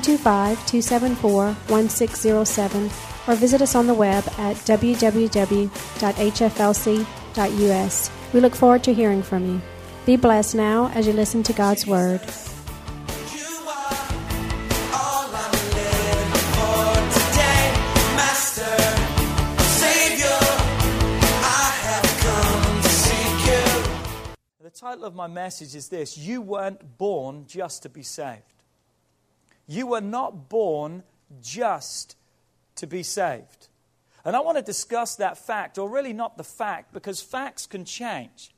225 274 1607 or visit us on the web at www.hflc.us. We look forward to hearing from you. Be blessed now as you listen to God's Word. The title of my message is this You weren't born just to be saved. You were not born just to be saved. And I want to discuss that fact, or really not the fact, because facts can change.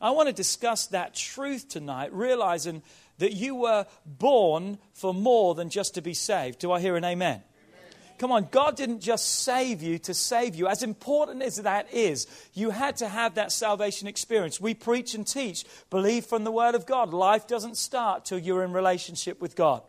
I want to discuss that truth tonight, realizing that you were born for more than just to be saved. Do I hear an amen? Come on, God didn't just save you to save you. As important as that is, you had to have that salvation experience. We preach and teach, believe from the Word of God. Life doesn't start till you're in relationship with God.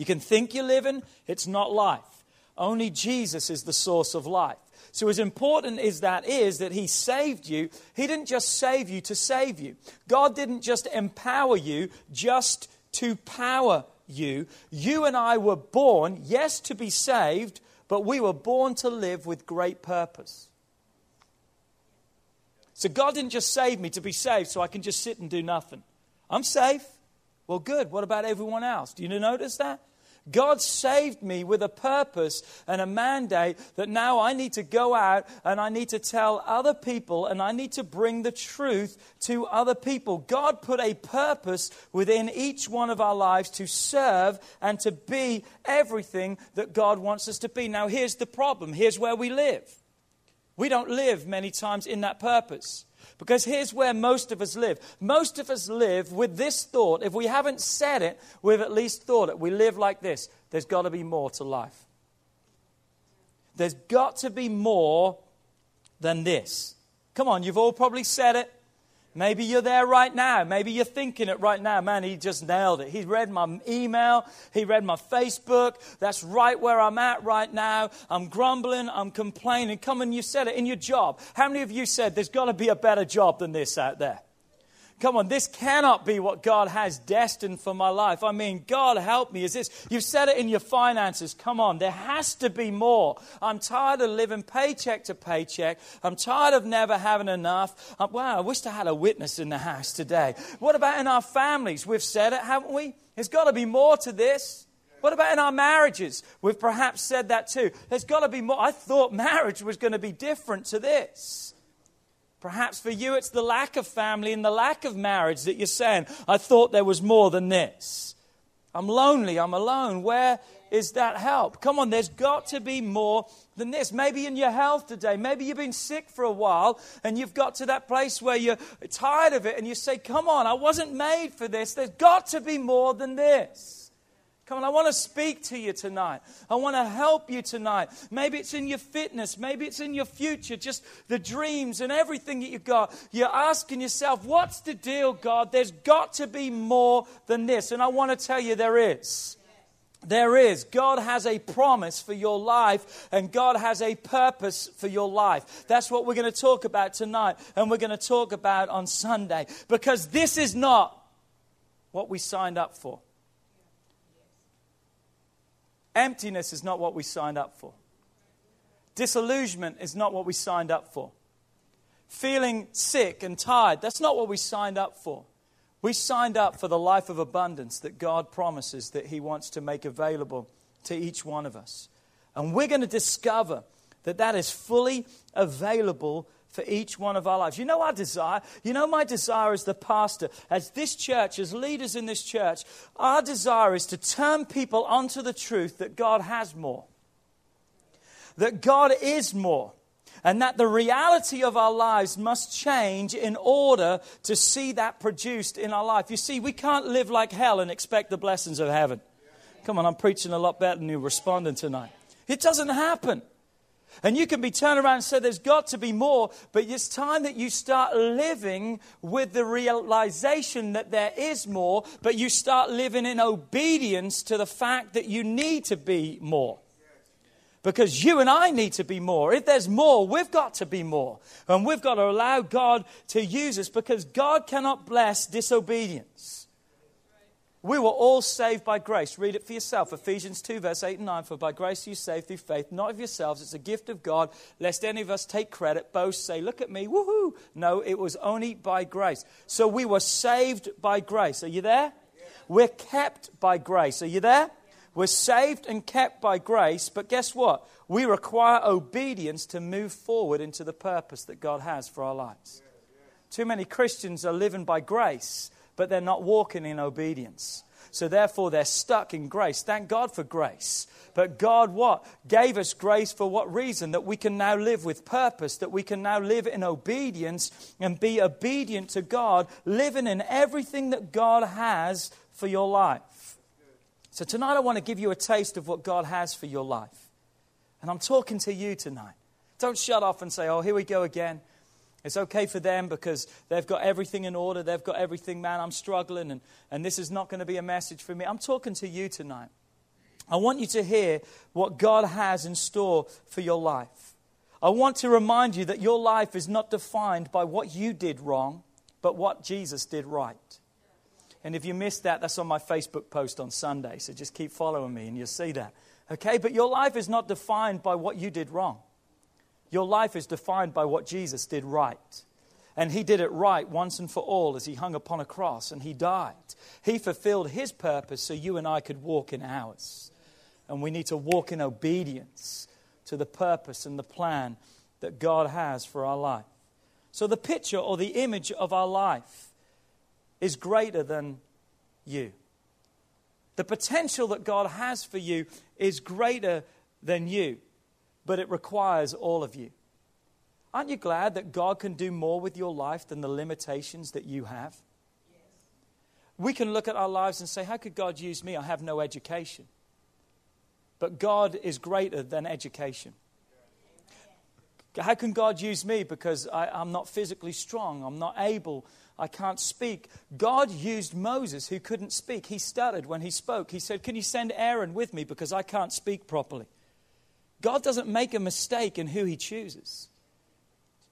You can think you're living, it's not life. Only Jesus is the source of life. So, as important as that is, that He saved you, He didn't just save you to save you. God didn't just empower you just to power you. You and I were born, yes, to be saved, but we were born to live with great purpose. So, God didn't just save me to be saved so I can just sit and do nothing. I'm safe. Well, good. What about everyone else? Do you notice that? God saved me with a purpose and a mandate that now I need to go out and I need to tell other people and I need to bring the truth to other people. God put a purpose within each one of our lives to serve and to be everything that God wants us to be. Now, here's the problem. Here's where we live. We don't live many times in that purpose. Because here's where most of us live. Most of us live with this thought. If we haven't said it, we've at least thought it. We live like this there's got to be more to life. There's got to be more than this. Come on, you've all probably said it. Maybe you're there right now. Maybe you're thinking it right now. Man, he just nailed it. He read my email. He read my Facebook. That's right where I'm at right now. I'm grumbling. I'm complaining. Come on, you said it in your job. How many of you said there's got to be a better job than this out there? Come on, this cannot be what God has destined for my life. I mean, God help me. Is this, you've said it in your finances. Come on, there has to be more. I'm tired of living paycheck to paycheck. I'm tired of never having enough. Uh, wow, I wish I had a witness in the house today. What about in our families? We've said it, haven't we? There's got to be more to this. What about in our marriages? We've perhaps said that too. There's got to be more. I thought marriage was going to be different to this. Perhaps for you, it's the lack of family and the lack of marriage that you're saying, I thought there was more than this. I'm lonely, I'm alone. Where is that help? Come on, there's got to be more than this. Maybe in your health today, maybe you've been sick for a while and you've got to that place where you're tired of it and you say, Come on, I wasn't made for this. There's got to be more than this. Come on, I want to speak to you tonight. I want to help you tonight. Maybe it's in your fitness, maybe it's in your future, just the dreams and everything that you've got. You're asking yourself, what's the deal, God? There's got to be more than this. And I want to tell you there is. There is. God has a promise for your life, and God has a purpose for your life. That's what we're going to talk about tonight, and we're going to talk about on Sunday. Because this is not what we signed up for. Emptiness is not what we signed up for. Disillusionment is not what we signed up for. Feeling sick and tired, that's not what we signed up for. We signed up for the life of abundance that God promises that He wants to make available to each one of us. And we're going to discover that that is fully available for each one of our lives. You know our desire? You know my desire as the pastor, as this church, as leaders in this church, our desire is to turn people onto the truth that God has more, that God is more. And that the reality of our lives must change in order to see that produced in our life. You see, we can't live like hell and expect the blessings of heaven. Come on, I'm preaching a lot better than you're responding tonight. It doesn't happen. And you can be turned around and say there's got to be more, but it's time that you start living with the realization that there is more, but you start living in obedience to the fact that you need to be more. Because you and I need to be more. If there's more, we've got to be more. And we've got to allow God to use us because God cannot bless disobedience. We were all saved by grace. Read it for yourself. Ephesians 2, verse 8 and 9. For by grace you saved through faith, not of yourselves. It's a gift of God, lest any of us take credit, boast, say, Look at me, woohoo. No, it was only by grace. So we were saved by grace. Are you there? We're kept by grace. Are you there? We're saved and kept by grace, but guess what? We require obedience to move forward into the purpose that God has for our lives. Too many Christians are living by grace but they're not walking in obedience. So therefore, they're stuck in grace. Thank God for grace. But God, what? Gave us grace for what reason? That we can now live with purpose, that we can now live in obedience and be obedient to God, living in everything that God has for your life. So tonight, I want to give you a taste of what God has for your life. And I'm talking to you tonight. Don't shut off and say, oh, here we go again. It's okay for them because they've got everything in order. They've got everything, man. I'm struggling, and, and this is not going to be a message for me. I'm talking to you tonight. I want you to hear what God has in store for your life. I want to remind you that your life is not defined by what you did wrong, but what Jesus did right. And if you missed that, that's on my Facebook post on Sunday. So just keep following me and you'll see that. Okay? But your life is not defined by what you did wrong. Your life is defined by what Jesus did right. And he did it right once and for all as he hung upon a cross and he died. He fulfilled his purpose so you and I could walk in ours. And we need to walk in obedience to the purpose and the plan that God has for our life. So the picture or the image of our life is greater than you. The potential that God has for you is greater than you but it requires all of you. Aren't you glad that God can do more with your life than the limitations that you have? Yes. We can look at our lives and say, How could God use me? I have no education. But God is greater than education. How can God use me? Because I, am not physically strong, I'm not able, I can't speak. God used Moses, who couldn't speak. He stuttered when he spoke. He said, Can you send Aaron with me? Because I can't speak properly. God doesn't make a mistake in who He chooses.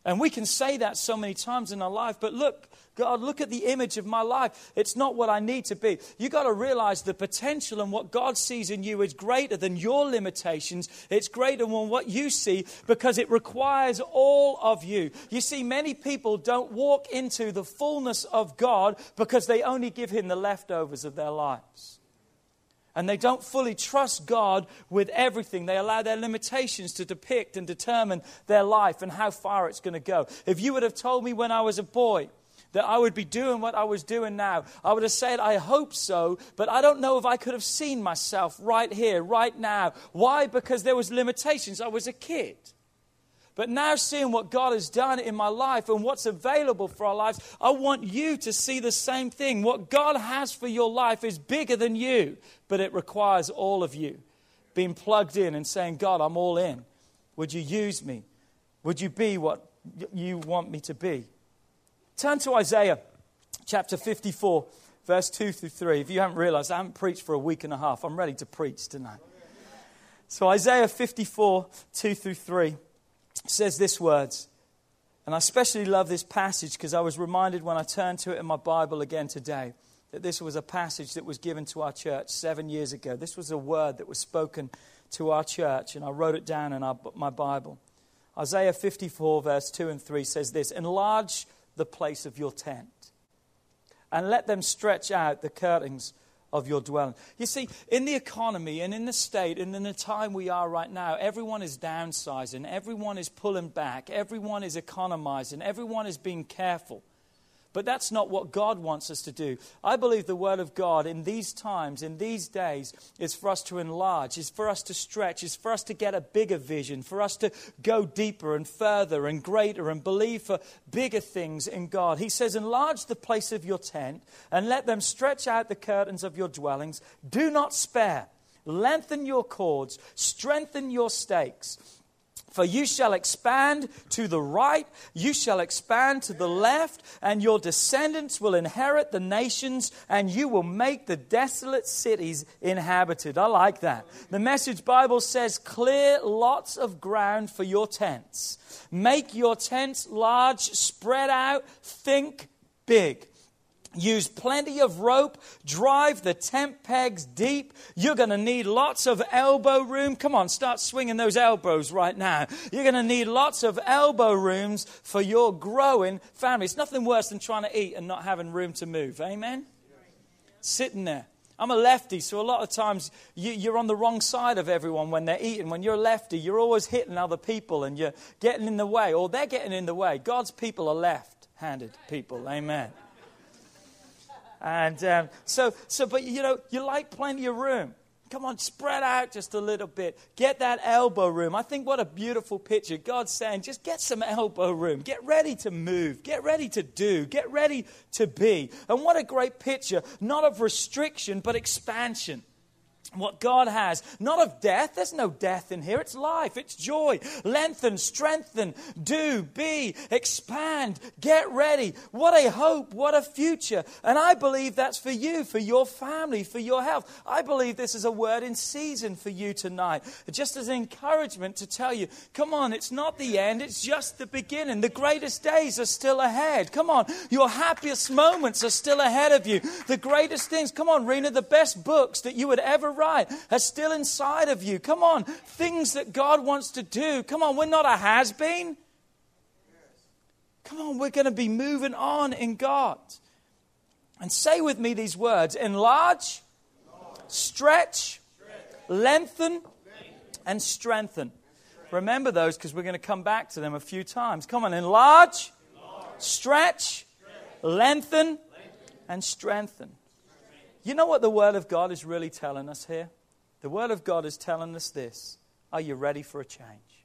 And we can say that so many times in our life, but look, God, look at the image of my life. It's not what I need to be. You've got to realize the potential and what God sees in you is greater than your limitations. It's greater than what you see because it requires all of you. You see, many people don't walk into the fullness of God because they only give Him the leftovers of their lives and they don't fully trust God with everything. They allow their limitations to depict and determine their life and how far it's going to go. If you would have told me when I was a boy, that I would be doing what I was doing now. I would have said, I hope so, but I don't know if I could have seen myself right here, right now. Why? Because there was limitations. I was a kid. But now, seeing what God has done in my life and what's available for our lives, I want you to see the same thing. What God has for your life is bigger than you, but it requires all of you being plugged in and saying, God, I'm all in. Would you use me? Would you be what you want me to be? Turn to Isaiah chapter 54, verse 2 through 3. If you haven't realized, I haven't preached for a week and a half. I'm ready to preach tonight. So, Isaiah 54, 2 through 3 says this words. And I especially love this passage because I was reminded when I turned to it in my Bible again today that this was a passage that was given to our church seven years ago. This was a word that was spoken to our church, and I wrote it down in our, my Bible. Isaiah 54, verse 2 and 3 says this Enlarge the place of your tent, and let them stretch out the curtains of your dwelling. You see, in the economy and in the state and in the time we are right now, everyone is downsizing, everyone is pulling back, everyone is economizing, everyone is being careful. But that's not what God wants us to do. I believe the Word of God in these times, in these days, is for us to enlarge, is for us to stretch, is for us to get a bigger vision, for us to go deeper and further and greater and believe for bigger things in God. He says, Enlarge the place of your tent and let them stretch out the curtains of your dwellings. Do not spare. lengthen your cords, strengthen your stakes. For you shall expand to the right, you shall expand to the left, and your descendants will inherit the nations, and you will make the desolate cities inhabited. I like that. The Message Bible says, Clear lots of ground for your tents. Make your tents large, spread out, think big. Use plenty of rope. Drive the tent pegs deep. You're going to need lots of elbow room. Come on, start swinging those elbows right now. You're going to need lots of elbow rooms for your growing family. It's nothing worse than trying to eat and not having room to move. Amen? Sitting there. I'm a lefty, so a lot of times you, are on the wrong side of everyone when they're eating. When you're a lefty, you're always hitting other people and you're getting in the way, or they're getting in the way. God's people are left handed people. Amen. And um, so, so, but you know, you like plenty of room. Come on, spread out just a little bit. Get that elbow room. I think what a beautiful picture. God's saying, just get some elbow room. Get ready to move. Get ready to do. Get ready to be. And what a great picture, not of restriction, but expansion what God has, not of death. There's no death in here. It's life, it's joy. Lengthen, strengthen, do, be, expand, get ready. What a hope, what a future. And I believe that's for you, for your family, for your health. I believe this is a word in season for you tonight, just as an encouragement to tell you come on, it's not the end, it's just the beginning. The greatest days are still ahead. Come on, your happiest moments are still ahead of you. The greatest things, come on, Rena, the best books that you would ever are still inside of you. Come on, things that God wants to do. Come on, we're not a has been. Come on, we're going to be moving on in God. And say with me these words enlarge, stretch, lengthen, and strengthen. Remember those because we're going to come back to them a few times. Come on, enlarge, stretch, lengthen, and strengthen. You know what the Word of God is really telling us here? The Word of God is telling us this Are you ready for a change?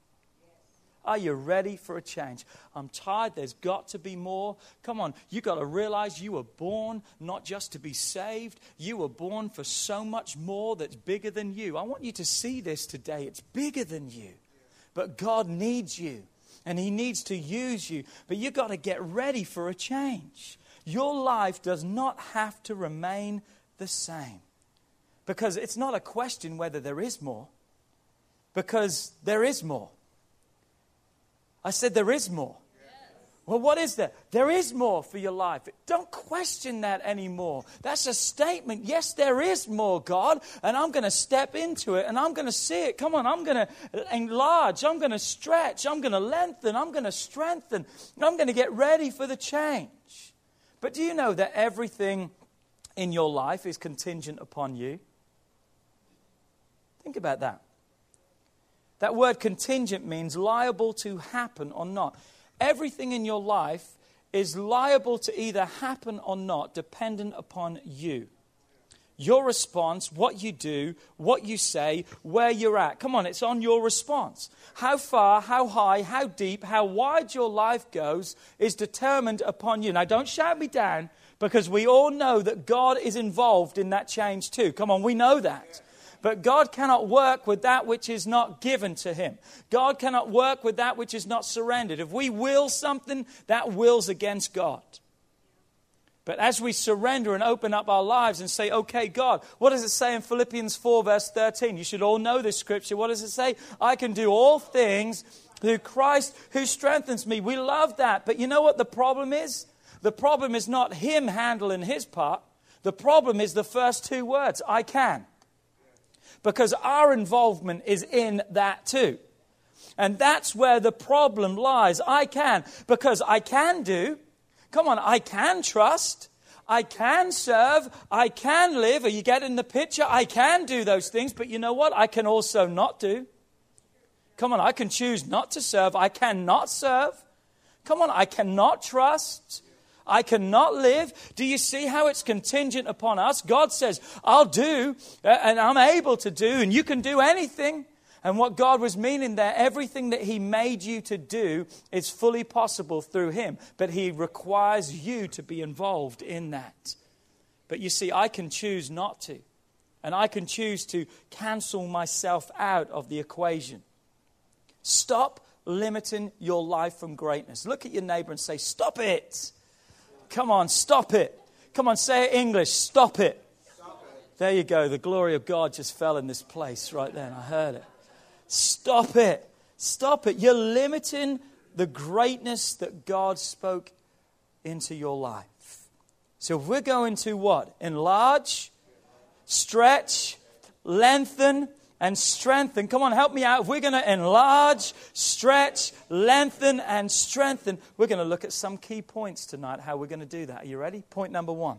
Are you ready for a change? I'm tired. There's got to be more. Come on. You've got to realize you were born not just to be saved, you were born for so much more that's bigger than you. I want you to see this today. It's bigger than you. But God needs you, and He needs to use you. But you've got to get ready for a change. Your life does not have to remain the same. Because it's not a question whether there is more, because there is more. I said there is more. Well, what is there? There is more for your life. Don't question that anymore. That's a statement. Yes, there is more, God, and I'm going to step into it and I'm going to see it. Come on, I'm going to enlarge, I'm going to stretch, I'm going to lengthen, I'm going to strengthen, I'm going to get ready for the change. But do you know that everything in your life is contingent upon you. Think about that. That word contingent means liable to happen or not. Everything in your life is liable to either happen or not, dependent upon you. Your response, what you do, what you say, where you're at. Come on, it's on your response. How far, how high, how deep, how wide your life goes is determined upon you. Now, don't shout me down because we all know that God is involved in that change too. Come on, we know that. But God cannot work with that which is not given to Him. God cannot work with that which is not surrendered. If we will something, that wills against God. But as we surrender and open up our lives and say, okay, God, what does it say in Philippians 4, verse 13? You should all know this scripture. What does it say? I can do all things through Christ who strengthens me. We love that. But you know what the problem is? The problem is not him handling his part. The problem is the first two words I can. Because our involvement is in that too. And that's where the problem lies. I can. Because I can do. Come on, I can trust. I can serve. I can live. Are you getting the picture? I can do those things. But you know what? I can also not do. Come on, I can choose not to serve. I cannot serve. Come on, I cannot trust. I cannot live. Do you see how it's contingent upon us? God says, I'll do, uh, and I'm able to do, and you can do anything. And what God was meaning there, everything that He made you to do is fully possible through Him, but He requires you to be involved in that. But you see, I can choose not to. And I can choose to cancel myself out of the equation. Stop limiting your life from greatness. Look at your neighbor and say, Stop it. Come on, stop it. Come on, say it English. Stop it. There you go. The glory of God just fell in this place right then. I heard it. Stop it. Stop it. You're limiting the greatness that God spoke into your life. So if we're going to what? Enlarge, stretch, lengthen, and strengthen. Come on, help me out. If we're going to enlarge, stretch, lengthen, and strengthen, we're going to look at some key points tonight, how we're going to do that. Are you ready? Point number one.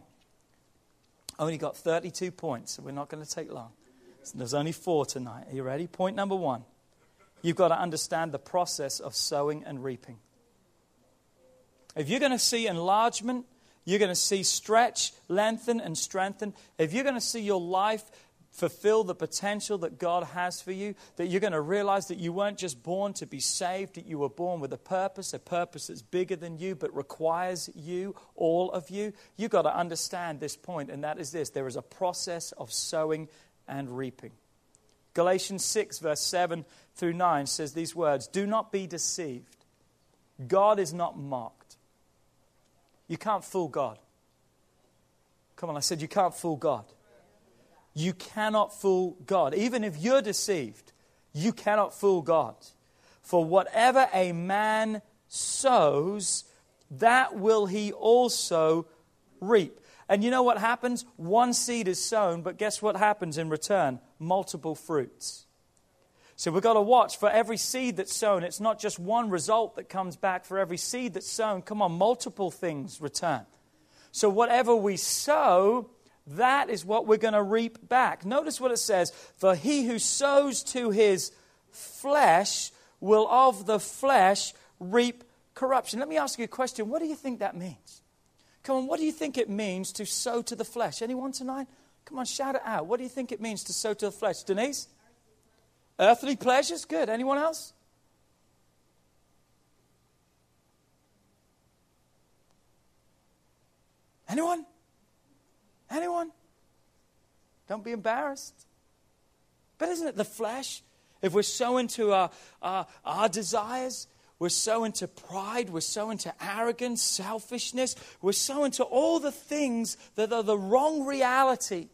Only got 32 points, so we're not going to take long. There's only four tonight. Are you ready? Point number one. You've got to understand the process of sowing and reaping. If you're going to see enlargement, you're going to see stretch, lengthen, and strengthen. If you're going to see your life fulfill the potential that God has for you, that you're going to realize that you weren't just born to be saved, that you were born with a purpose, a purpose that's bigger than you but requires you, all of you. You've got to understand this point, and that is this there is a process of sowing and reaping. Galatians 6, verse 7 through 9 says these words Do not be deceived. God is not mocked. You can't fool God. Come on, I said you can't fool God. You cannot fool God. Even if you're deceived, you cannot fool God. For whatever a man sows, that will he also reap. And you know what happens? One seed is sown, but guess what happens in return? Multiple fruits. So we've got to watch for every seed that's sown. It's not just one result that comes back for every seed that's sown. Come on, multiple things return. So whatever we sow, that is what we're going to reap back. Notice what it says For he who sows to his flesh will of the flesh reap corruption. Let me ask you a question. What do you think that means? Come on, what do you think it means to sow to the flesh? Anyone tonight? Come on, shout it out. What do you think it means to sow to the flesh? Denise? Earthly pleasures? Good. Anyone else? Anyone? Anyone? Don't be embarrassed. But isn't it the flesh? If we're so into our, our, our desires, we're so into pride, we're so into arrogance, selfishness, we're so into all the things that are the wrong reality.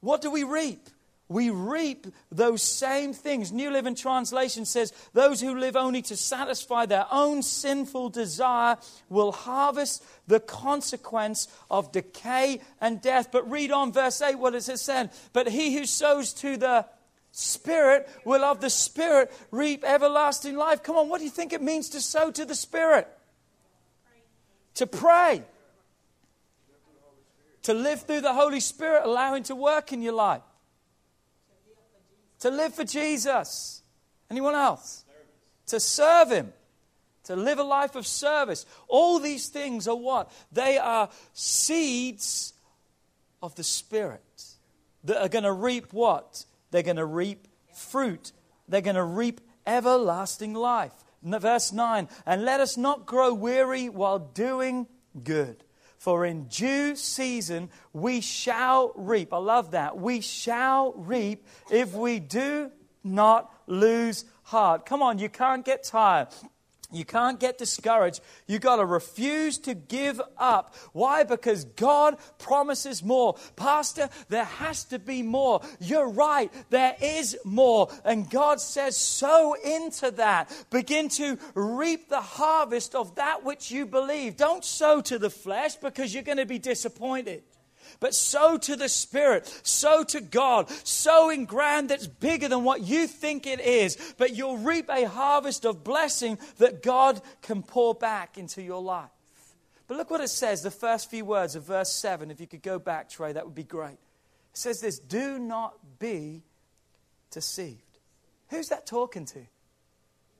What do we reap? We reap those same things. New Living Translation says, Those who live only to satisfy their own sinful desire will harvest the consequence of decay and death. But read on verse 8 what does it says But he who sows to the Spirit will of the Spirit reap everlasting life. Come on, what do you think it means to sow to the Spirit? To pray. To live through the Holy Spirit, allow Him to work in your life to live for Jesus. Anyone else? To serve Him. To live a life of service. All these things are what? They are seeds of the Spirit that are going to reap what? They're going to reap fruit. They're going to reap everlasting life. Verse 9, and let us not grow weary while doing good. For in due season we shall reap. I love that. We shall reap if we do not lose heart. Come on, you can't get tired. You can't get discouraged. You've got to refuse to give up. Why? Because God promises more. Pastor, there has to be more. You're right. There is more. And God says, sow into that. Begin to reap the harvest of that which you believe. Don't sow to the flesh because you're going to be disappointed but sow to the Spirit, sow to God, sow in ground that's bigger than what you think it is, but you'll reap a harvest of blessing that God can pour back into your life. But look what it says, the first few words of verse 7. If you could go back, Trey, that would be great. It says this Do not be deceived. Who's that talking to?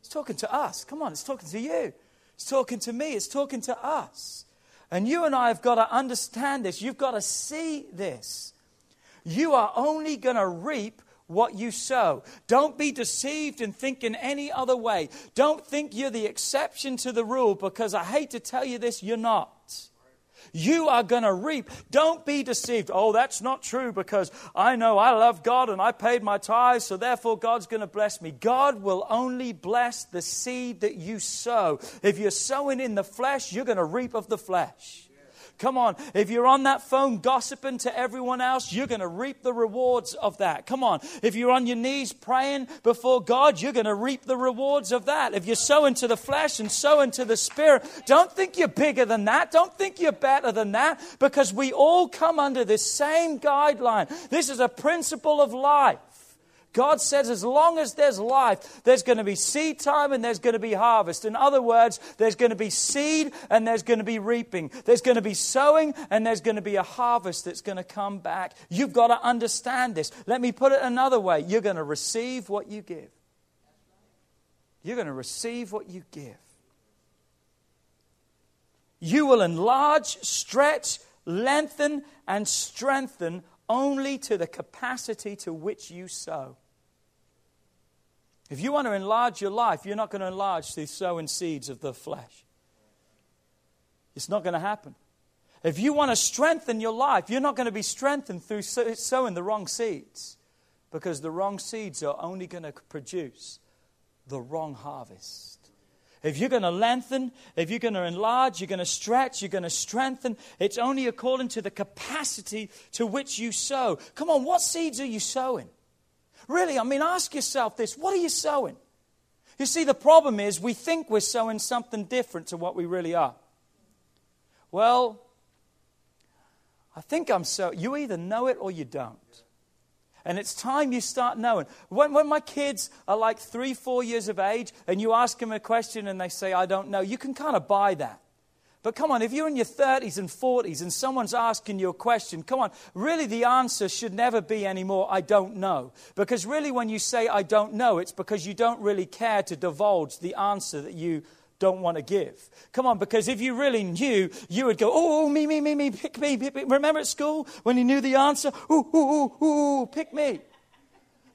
It's talking to us. Come on, it's talking to you. It's talking to me. It's talking to us. And you and I have got to understand this. You've got to see this. You are only going to reap what you sow. Don't be deceived and think in any other way. Don't think you're the exception to the rule because I hate to tell you this, you're not. You are going to reap. Don't be deceived. Oh, that's not true because I know I love God and I paid my tithes, so therefore God's going to bless me. God will only bless the seed that you sow. If you're sowing in the flesh, you're going to reap of the flesh. Come on. If you're on that phone gossiping to everyone else, you're going to reap the rewards of that. Come on. If you're on your knees praying before God, you're going to reap the rewards of that. If you're sowing to the flesh and sowing to the spirit, don't think you're bigger than that. Don't think you're better than that because we all come under this same guideline. This is a principle of life. God says as long as there's life, there's going to be seed time and there's going to be harvest. In other words, there's going to be seed and there's going to be reaping. There's going to be sowing and there's going to be a harvest that's going to come back. You've got to understand this. Let me put it another way you're going to receive what you give. You're going to receive what you give. You will enlarge, stretch, lengthen, and strengthen only to the capacity to which you sow. If you want to enlarge your life, you're not going to enlarge through sowing seeds of the flesh. It's not going to happen. If you want to strengthen your life, you're not going to be strengthened through sowing the wrong seeds because the wrong seeds are only going to produce the wrong harvest. If you're going to lengthen, if you're going to enlarge, you're going to stretch, you're going to strengthen, it's only according to the capacity to which you sow. Come on, what seeds are you sowing? Really, I mean, ask yourself this what are you sowing? You see, the problem is we think we're sowing something different to what we really are. Well, I think I'm so. You either know it or you don't. And it's time you start knowing. When, when my kids are like three, four years of age, and you ask them a question and they say, I don't know, you can kind of buy that. But come on, if you're in your 30s and 40s and someone's asking you a question, come on, really the answer should never be anymore, I don't know. Because really, when you say, I don't know, it's because you don't really care to divulge the answer that you don't want to give. Come on, because if you really knew, you would go, oh, me, me, me, me, pick me, pick me. Remember at school when you knew the answer? Ooh, ooh, ooh, ooh, pick me.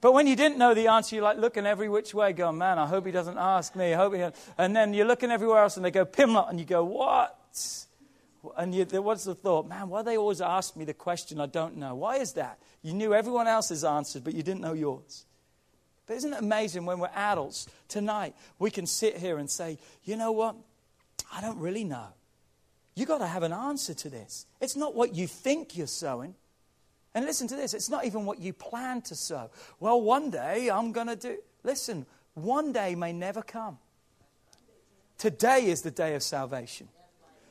But when you didn't know the answer, you're like looking every which way, going, man, I hope he doesn't ask me. I hope he and then you're looking everywhere else and they go, Pimlot, and you go, what? And you, the thought? Man, why they always ask me the question I don't know? Why is that? You knew everyone else's answers, but you didn't know yours. But isn't it amazing when we're adults tonight, we can sit here and say, you know what? I don't really know. You've got to have an answer to this. It's not what you think you're sowing. And listen to this it's not even what you plan to sow. Well, one day I'm going to do. Listen, one day may never come. Today is the day of salvation.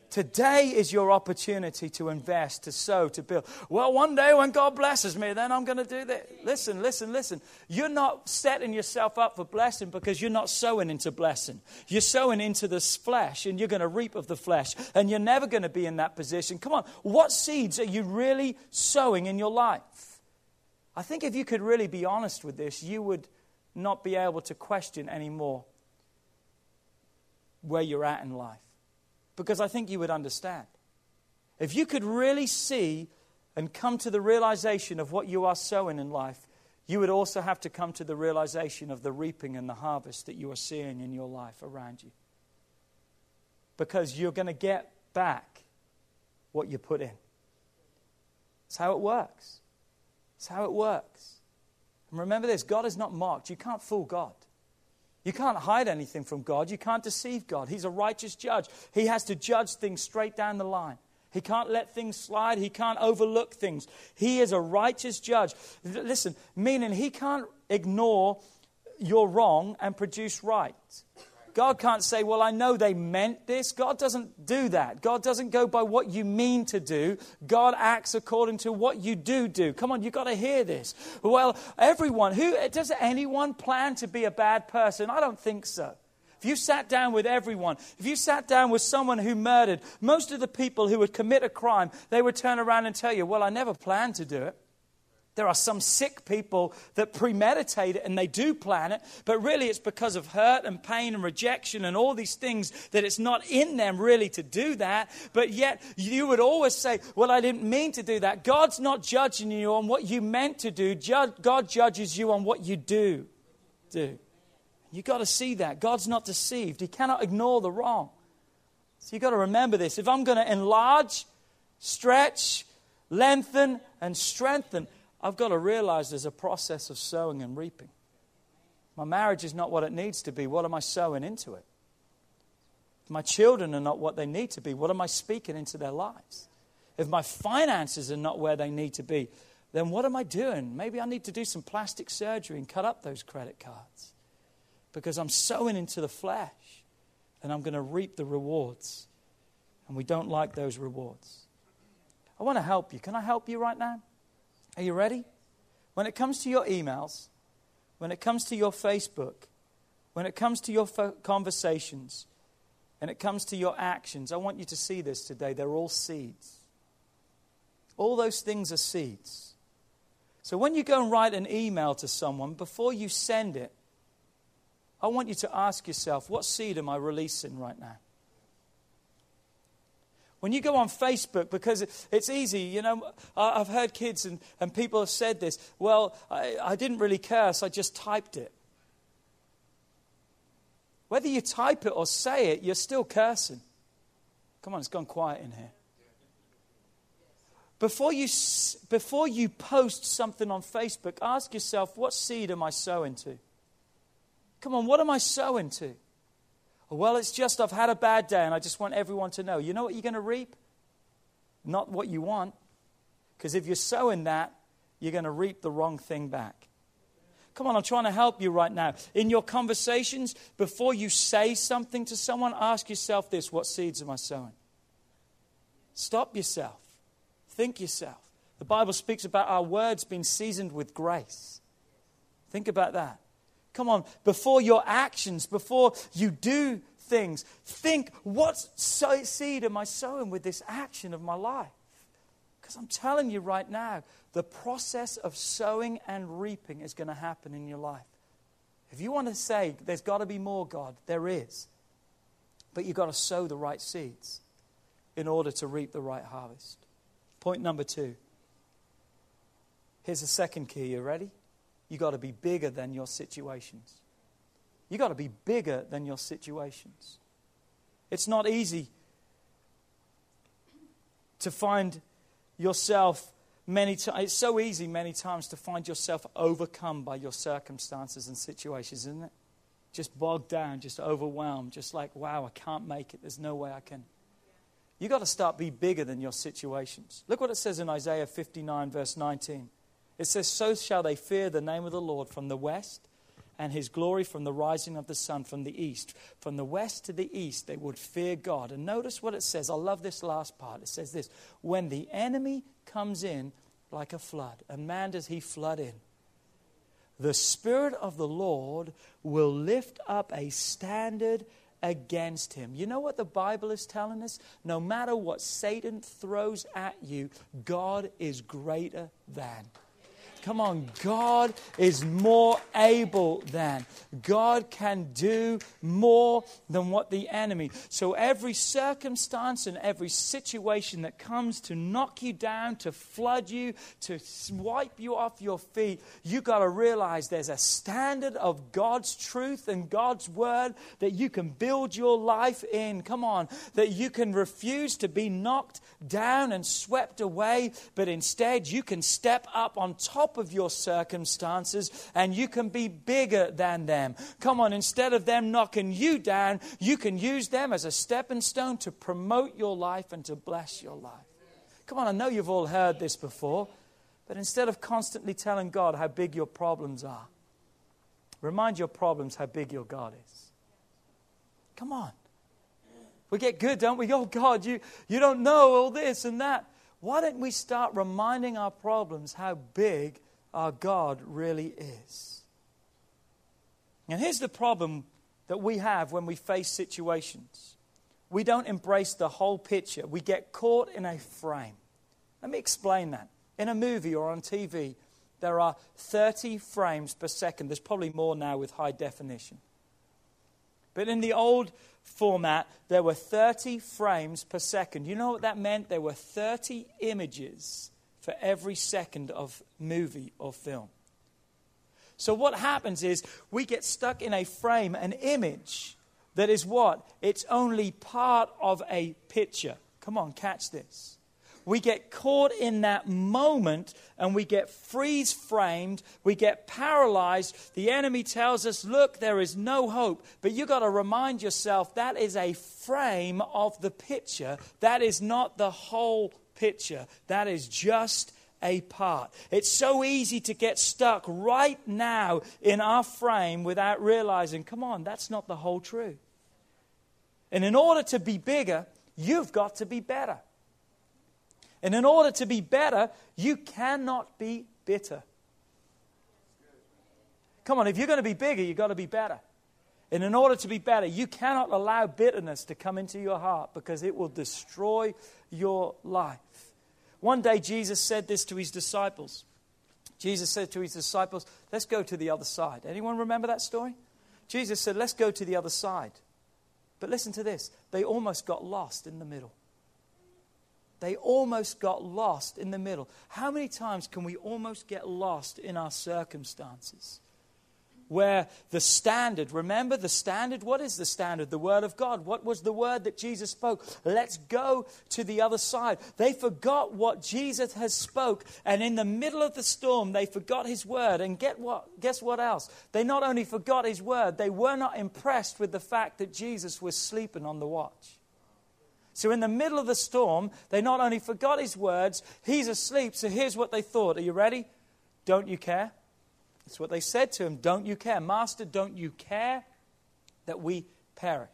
Today is your opportunity to invest, to sow, to build. Well, one day when God blesses me, then I'm going to do that. Listen, listen, listen. You're not setting yourself up for blessing because you're not sowing into blessing. You're sowing into this flesh and you're going to reap of the flesh. And you're never going to be in that position. Come on, what seeds are you really sowing in your life? I think if you could really be honest with this, you would not be able to question anymore where you're at in life because I think you would understand. If you could really see and come to the realization of what you are sowing in life, you would also have to come to the realization of the reaping and the harvest that you are seeing in your life around you. Because you're going to get back what you put in. It's how it works. It's how it works. And remember this God is not mocked. You can't fool God. You can't hide anything from God. You can't deceive God. He's a righteous judge. He has to judge things straight down the line. He can't let things slide. He can't overlook things. He is a righteous judge. Listen, meaning he can't ignore your wrong and produce right. God can't say, Well, I know they meant this. God doesn't do that. God doesn't go by what you mean to do. God acts according to what you do do. Come on, you've got to hear this. Well, everyone, who does anyone plan to be a bad person? I don't think so. If you sat down with everyone, if you sat down with someone who murdered, most of the people who would commit a crime, they would turn around and tell you, Well, I never planned to do it. There are some sick people that premeditate it and they do plan it, but really it's because of hurt and pain and rejection and all these things that it's not in them really to do that. But yet you would always say, Well, I didn't mean to do that. God's not judging you on what you meant to do, God judges you on what you do. Do. You've got to see that. God's not deceived, He cannot ignore the wrong. So you've got to remember this. If I'm going to enlarge, Stretch, lengthen, and strengthen. I've got to realize there's a process of sowing and reaping. My marriage is not what it needs to be. What am I sowing into it? My children are not what they need to be, what am I speaking into their lives? If my finances are not where they need to be, then what am I doing? Maybe I need to do some plastic surgery and cut up those credit cards because I'm sowing into the flesh and I'm going to reap the rewards. And we don't like those rewards. I want to help you. Can I help you right now? Are you ready? When it comes to your emails, when it comes to your Facebook, when it comes to your fo- conversations, and it comes to your actions, I want you to see this today. They're all seeds. All those things are seeds. So when you go and write an email to someone, before you send it, I want you to ask yourself, what seed am I releasing right now? When you go on Facebook, because it's easy, you know, I've heard kids and, and people have said this. Well, I, I didn't really curse, I just typed it. Whether you type it or say it, you're still cursing. Come on, it's gone quiet in here. Before you, before you post something on Facebook, ask yourself, what seed am I sowing to? Come on, what am I sowing to? Well, it's just I've had a bad day and I just want everyone to know. You know what you're going to reap? Not what you want. Because if you're sowing that, you're going to reap the wrong thing back. Come on, I'm trying to help you right now. In your conversations, before you say something to someone, ask yourself this what seeds am I sowing? Stop yourself. Think yourself. The Bible speaks about our words being seasoned with grace. Think about that. Come on, before your actions, before you do things, think what seed am I sowing with this action of my life? Because I'm telling you right now, the process of sowing and reaping is going to happen in your life. If you want to say there's got to be more, God, there is. But you've got to sow the right seeds in order to reap the right harvest. Point number two. Here's the second key. You ready? You've got to be bigger than your situations. You've got to be bigger than your situations. It's not easy to find yourself many times. It's so easy many times to find yourself overcome by your circumstances and situations, isn't it? Just bogged down, just overwhelmed, just like, wow, I can't make it. There's no way I can. You've got to start be bigger than your situations. Look what it says in Isaiah 59, verse 19. It says, So shall they fear the name of the Lord from the west, and his glory from the rising of the sun from the east. From the west to the east, they would fear God. And notice what it says. I love this last part. It says this When the enemy comes in like a flood, and man does he flood in, the Spirit of the Lord will lift up a standard against him. You know what the Bible is telling us? No matter what Satan throws at you, God is greater than. Come on, God is more able than. God can do more than what the enemy. So every circumstance and every situation that comes to knock you down, to flood you, to wipe you off your feet, you got to realize there's a standard of God's truth and God's word that you can build your life in. Come on, that you can refuse to be knocked down and swept away, but instead you can step up on top of your circumstances and you can be bigger than them. Come on, instead of them knocking you down, you can use them as a stepping stone to promote your life and to bless your life. Come on, I know you've all heard this before, but instead of constantly telling God how big your problems are, remind your problems how big your God is. Come on. We get good, don't we? Oh, God, you, you don't know all this and that. Why don't we start reminding our problems how big our God really is? And here's the problem that we have when we face situations we don't embrace the whole picture, we get caught in a frame. Let me explain that. In a movie or on TV, there are 30 frames per second. There's probably more now with high definition. But in the old format, there were 30 frames per second. You know what that meant? There were 30 images for every second of movie or film. So what happens is we get stuck in a frame, an image that is what? It's only part of a picture. Come on, catch this. We get caught in that moment and we get freeze framed, we get paralyzed. The enemy tells us, Look, there is no hope. But you've got to remind yourself that is a frame of the picture, that is not the whole picture, that is just a part. It's so easy to get stuck right now in our frame without realizing, come on, that's not the whole truth. And in order to be bigger, you've got to be better. And in order to be better, you cannot be bitter. Come on, if you're going to be bigger, you've got to be better. And in order to be better, you cannot allow bitterness to come into your heart because it will destroy your life. One day, Jesus said this to his disciples. Jesus said to his disciples, Let's go to the other side. Anyone remember that story? Jesus said, Let's go to the other side. But listen to this they almost got lost in the middle. They almost got lost in the middle. How many times can we almost get lost in our circumstances? where the standard, remember the standard? What is the standard? The Word of God. What was the word that Jesus spoke? Let's go to the other side. They forgot what Jesus has spoke, and in the middle of the storm, they forgot His word. And get what? Guess what else? They not only forgot His word, they were not impressed with the fact that Jesus was sleeping on the watch. So, in the middle of the storm, they not only forgot His words, He's asleep. So, here's what they thought. Are you ready? Don't you care? That's what they said to him. Don't you care? Master, don't you care that we perish?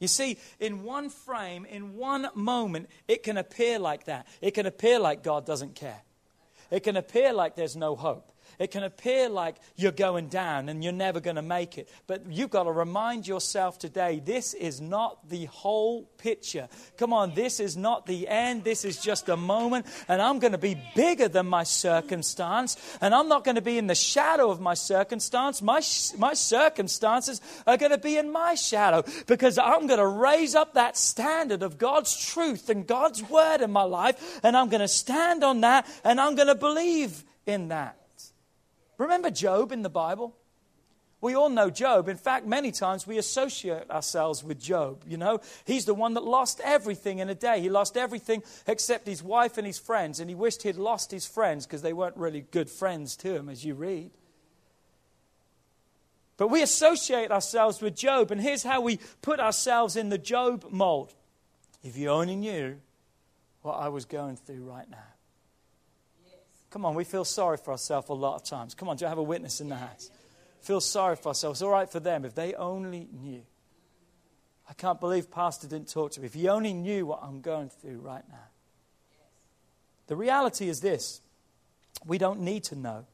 You see, in one frame, in one moment, it can appear like that. It can appear like God doesn't care. It can appear like there's no hope. It can appear like you're going down and you're never going to make it. But you've got to remind yourself today this is not the whole picture. Come on, this is not the end. This is just a moment. And I'm going to be bigger than my circumstance. And I'm not going to be in the shadow of my circumstance. My, my circumstances are going to be in my shadow because I'm going to raise up that standard of God's truth and God's word in my life. And I'm going to stand on that and I'm going to believe in that. Remember Job in the Bible? We all know Job. In fact, many times we associate ourselves with Job. You know, he's the one that lost everything in a day. He lost everything except his wife and his friends, and he wished he'd lost his friends because they weren't really good friends to him, as you read. But we associate ourselves with Job, and here's how we put ourselves in the Job mold. If you only knew what I was going through right now. Come on, we feel sorry for ourselves a lot of times. Come on, do you have a witness in the house? Feel sorry for ourselves. All right for them if they only knew. I can't believe Pastor didn't talk to me. If he only knew what I'm going through right now. The reality is this we don't need to know,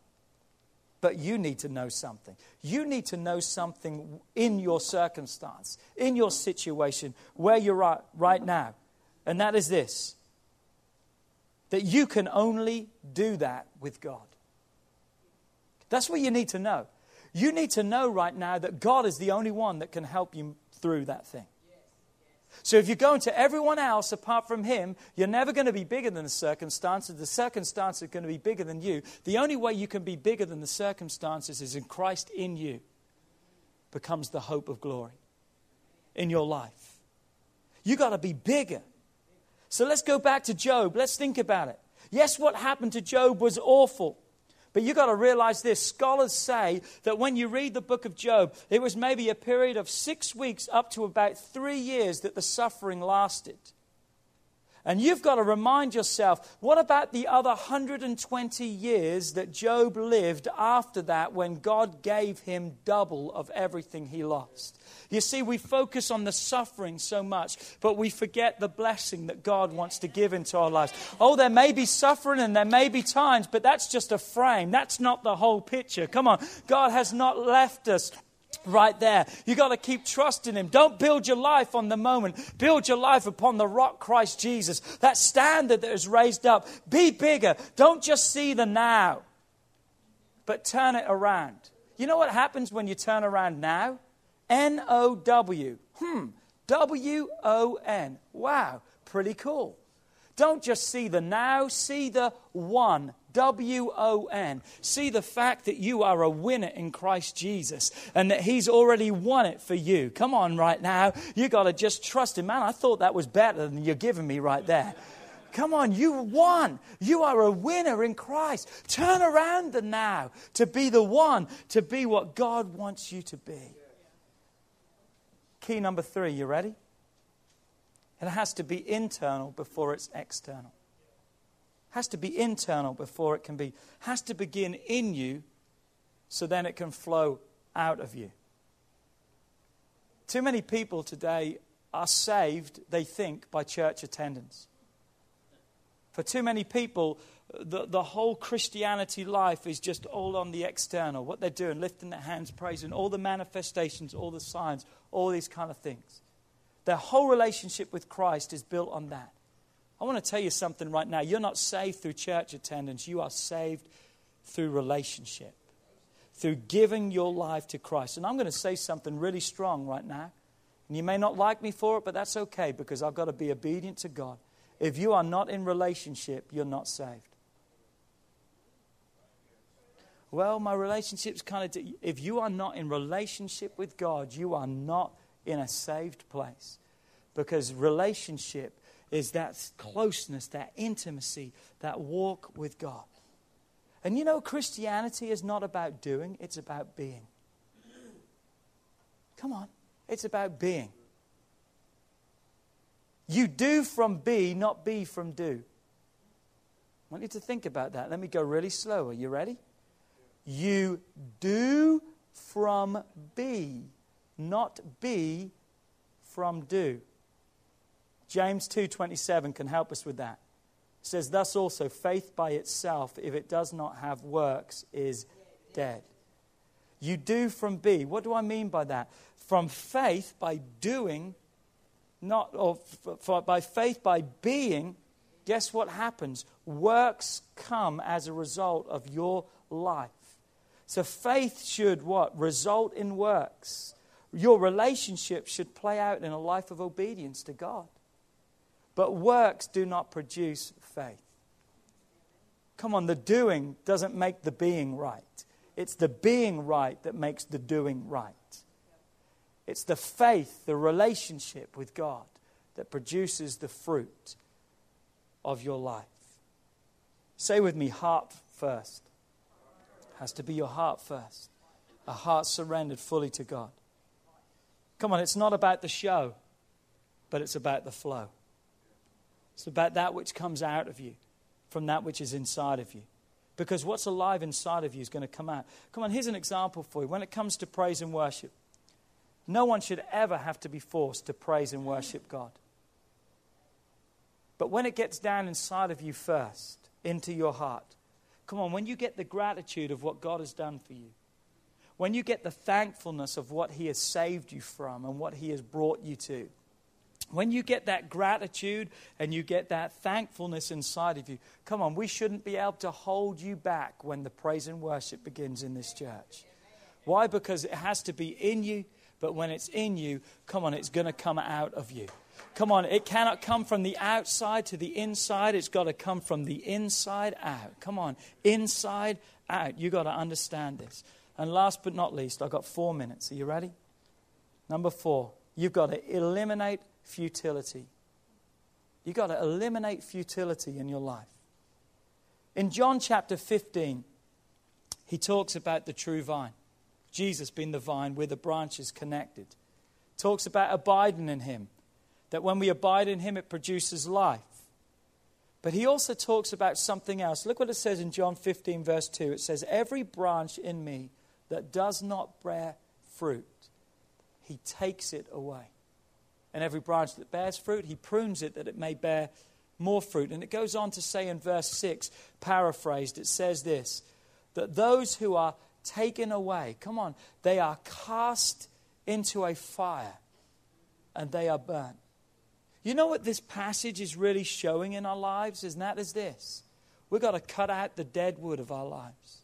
but you need to know something. You need to know something in your circumstance, in your situation, where you're at right now. And that is this that you can only do that with God. That's what you need to know. You need to know right now that God is the only one that can help you through that thing. So if you're going to everyone else apart from Him, you're never going to be bigger than the circumstances. The circumstances are going to be bigger than you. The only way you can be bigger than the circumstances is in Christ in you becomes the hope of glory in your life. You've got to be bigger so let's go back to Job. Let's think about it. Yes, what happened to Job was awful. But you've got to realize this. Scholars say that when you read the book of Job, it was maybe a period of six weeks up to about three years that the suffering lasted. And you've got to remind yourself what about the other 120 years that Job lived after that when God gave him double of everything he lost? You see, we focus on the suffering so much, but we forget the blessing that God wants to give into our lives. Oh, there may be suffering and there may be times, but that's just a frame. That's not the whole picture. Come on. God has not left us right there. You got to keep trusting Him. Don't build your life on the moment. Build your life upon the rock, Christ Jesus. That standard that is raised up. Be bigger. Don't just see the now, but turn it around. You know what happens when you turn around now? N O W. Hmm. W O N. Wow. Pretty cool. Don't just see the now, see the one. W O N. See the fact that you are a winner in Christ Jesus and that He's already won it for you. Come on, right now. You got to just trust Him. Man, I thought that was better than you're giving me right there. Come on, you won. You are a winner in Christ. Turn around the now to be the one, to be what God wants you to be. Key number three, you ready? It has to be internal before it's external. Has to be internal before it can be. Has to begin in you so then it can flow out of you. Too many people today are saved, they think, by church attendance. For too many people, the, the whole Christianity life is just all on the external. What they're doing, lifting their hands, praising, all the manifestations, all the signs, all these kind of things. Their whole relationship with Christ is built on that. I want to tell you something right now. You're not saved through church attendance, you are saved through relationship, through giving your life to Christ. And I'm going to say something really strong right now. And you may not like me for it, but that's okay because I've got to be obedient to God. If you are not in relationship, you're not saved. Well, my relationship's kind of. D-. If you are not in relationship with God, you are not in a saved place. Because relationship is that closeness, that intimacy, that walk with God. And you know, Christianity is not about doing, it's about being. Come on, it's about being. You do from be, not be from do. I want you to think about that. Let me go really slow. Are you ready? You do from be, not be from do. James 2:27 can help us with that. It says thus also faith by itself if it does not have works is dead. You do from B. What do I mean by that? From faith by doing not or for, by faith by being guess what happens works come as a result of your life so faith should what result in works your relationship should play out in a life of obedience to god but works do not produce faith come on the doing doesn't make the being right it's the being right that makes the doing right it's the faith, the relationship with God that produces the fruit of your life. Say with me, heart first. Has to be your heart first. A heart surrendered fully to God. Come on, it's not about the show, but it's about the flow. It's about that which comes out of you from that which is inside of you. Because what's alive inside of you is going to come out. Come on, here's an example for you. When it comes to praise and worship, no one should ever have to be forced to praise and worship God. But when it gets down inside of you first, into your heart, come on, when you get the gratitude of what God has done for you, when you get the thankfulness of what He has saved you from and what He has brought you to, when you get that gratitude and you get that thankfulness inside of you, come on, we shouldn't be able to hold you back when the praise and worship begins in this church. Why? Because it has to be in you but when it's in you, come on, it's going to come out of you. Come on, it cannot come from the outside to the inside. It's got to come from the inside out. Come on, inside out. You've got to understand this. And last but not least, I've got four minutes. Are you ready? Number four, you've got to eliminate futility. You've got to eliminate futility in your life. In John chapter 15, he talks about the true vine. Jesus being the vine, we're the branches connected. Talks about abiding in him, that when we abide in him, it produces life. But he also talks about something else. Look what it says in John 15, verse 2. It says, Every branch in me that does not bear fruit, he takes it away. And every branch that bears fruit, he prunes it that it may bear more fruit. And it goes on to say in verse 6, paraphrased, it says this that those who are taken away. Come on. They are cast into a fire and they are burnt. You know what this passage is really showing in our lives? isn't that is this. We've got to cut out the dead wood of our lives.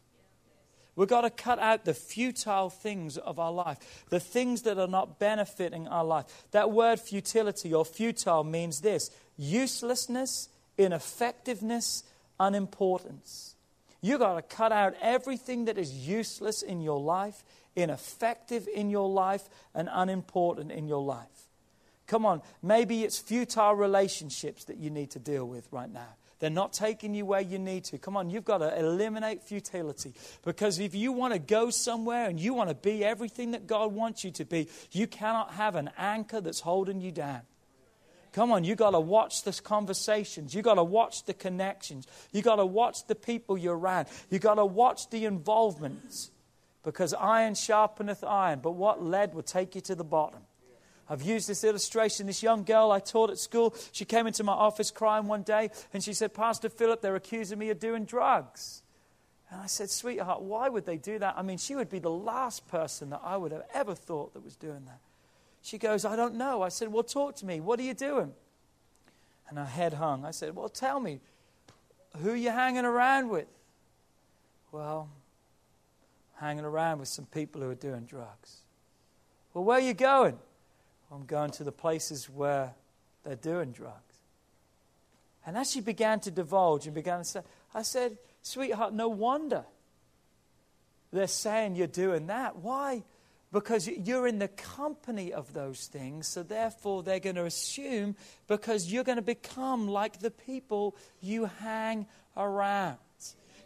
We've got to cut out the futile things of our life, the things that are not benefiting our life. That word futility or futile means this uselessness, ineffectiveness, unimportance. You've got to cut out everything that is useless in your life, ineffective in your life, and unimportant in your life. Come on, maybe it's futile relationships that you need to deal with right now. They're not taking you where you need to. Come on, you've got to eliminate futility. Because if you want to go somewhere and you want to be everything that God wants you to be, you cannot have an anchor that's holding you down. Come on, you've got to watch the conversations. You've got to watch the connections. You've got to watch the people you're around. You've got to watch the involvements. Because iron sharpeneth iron, but what lead will take you to the bottom. I've used this illustration. This young girl I taught at school, she came into my office crying one day and she said, Pastor Philip, they're accusing me of doing drugs. And I said, Sweetheart, why would they do that? I mean, she would be the last person that I would have ever thought that was doing that. She goes, I don't know. I said, Well, talk to me. What are you doing? And her head hung. I said, Well, tell me, who are you hanging around with? Well, hanging around with some people who are doing drugs. Well, where are you going? I'm going to the places where they're doing drugs. And as she began to divulge and began to say, I said, Sweetheart, no wonder they're saying you're doing that. Why? Because you're in the company of those things, so therefore they're going to assume because you're going to become like the people you hang around.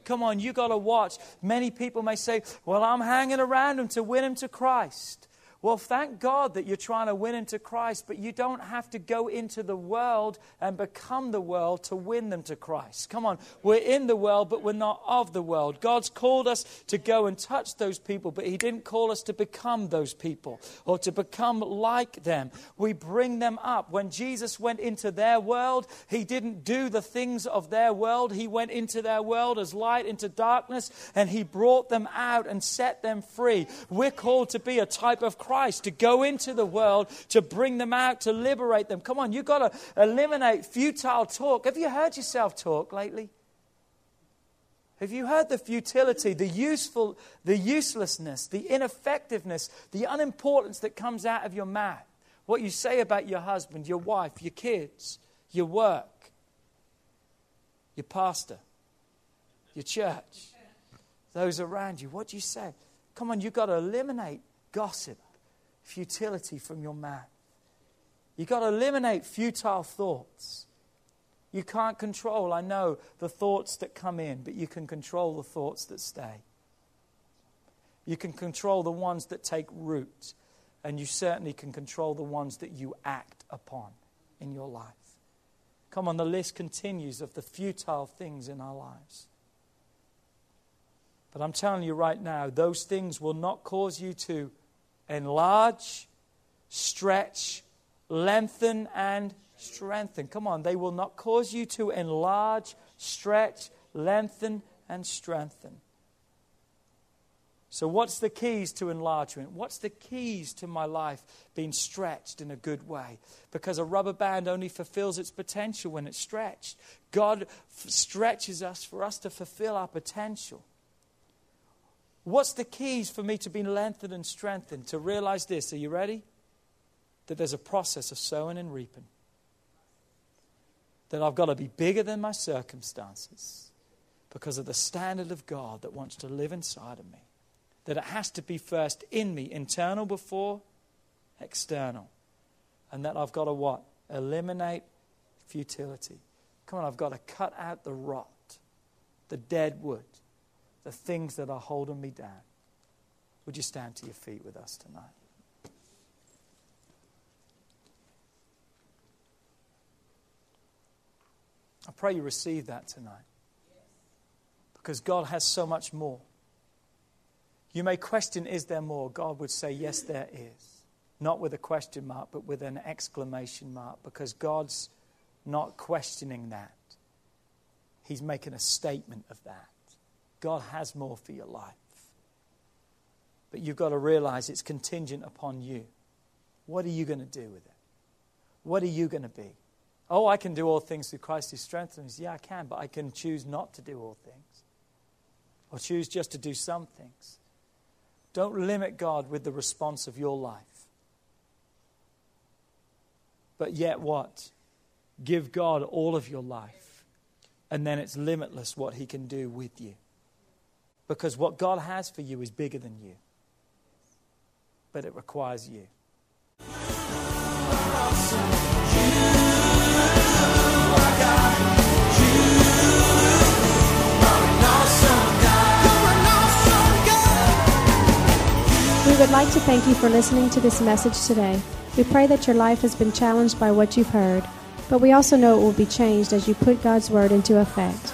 Come on, you got to watch. Many people may say, Well, I'm hanging around them to win them to Christ. Well, thank God that you're trying to win into Christ, but you don't have to go into the world and become the world to win them to Christ. Come on, we're in the world, but we're not of the world. God's called us to go and touch those people, but He didn't call us to become those people or to become like them. We bring them up. When Jesus went into their world, He didn't do the things of their world. He went into their world as light into darkness, and He brought them out and set them free. We're called to be a type of Christ Christ, to go into the world, to bring them out, to liberate them. Come on, you've got to eliminate futile talk. Have you heard yourself talk lately? Have you heard the futility, the useful, the uselessness, the ineffectiveness, the unimportance that comes out of your mouth? What you say about your husband, your wife, your kids, your work, your pastor, your church, those around you. What do you say? Come on, you've got to eliminate gossip futility from your mouth. You've got to eliminate futile thoughts. You can't control, I know, the thoughts that come in, but you can control the thoughts that stay. You can control the ones that take root, and you certainly can control the ones that you act upon in your life. Come on, the list continues of the futile things in our lives. But I'm telling you right now, those things will not cause you to enlarge, stretch, lengthen, and strengthen. Come on, they will not cause you to enlarge, stretch, lengthen, and strengthen. So, what's the keys to enlargement? What's the keys to my life being stretched in a good way? Because a rubber band only fulfills its potential when it's stretched. God f- stretches us for us to fulfill our potential. What's the keys for me to be lengthened and strengthened? To realize this. Are you ready? That there's a process of sowing and reaping. That I've got to be bigger than my circumstances because of the standard of God that wants to live inside of me. That it has to be first in me, internal before external. And that I've got to what? Eliminate futility. Come on, I've got to cut out the rot, the dead wood the things that are holding me down. Would you stand to your feet with us tonight? I pray you receive that tonight. Because God has so much more. You may question, is there more? God would say, yes, there is. Not with a question mark, but with an exclamation mark, because God's not questioning that. He's making a statement of that. God has more for your life. But you've got to realize it's contingent upon you. What are you going to do with it? What are you going to be? Oh, I can do all things through Christ who strengthens. Yeah, I can, but I can choose not to do all things. Or choose just to do some things. Don't limit God with the response of your life. But yet, what? Give God all of your life. And then it's limitless what He can do with you. Because what God has for you is bigger than you, but it requires you. We would like to thank you for listening to this message today. We pray that your life has been challenged by what you've heard, but we also know it will be changed as you put God's Word into effect.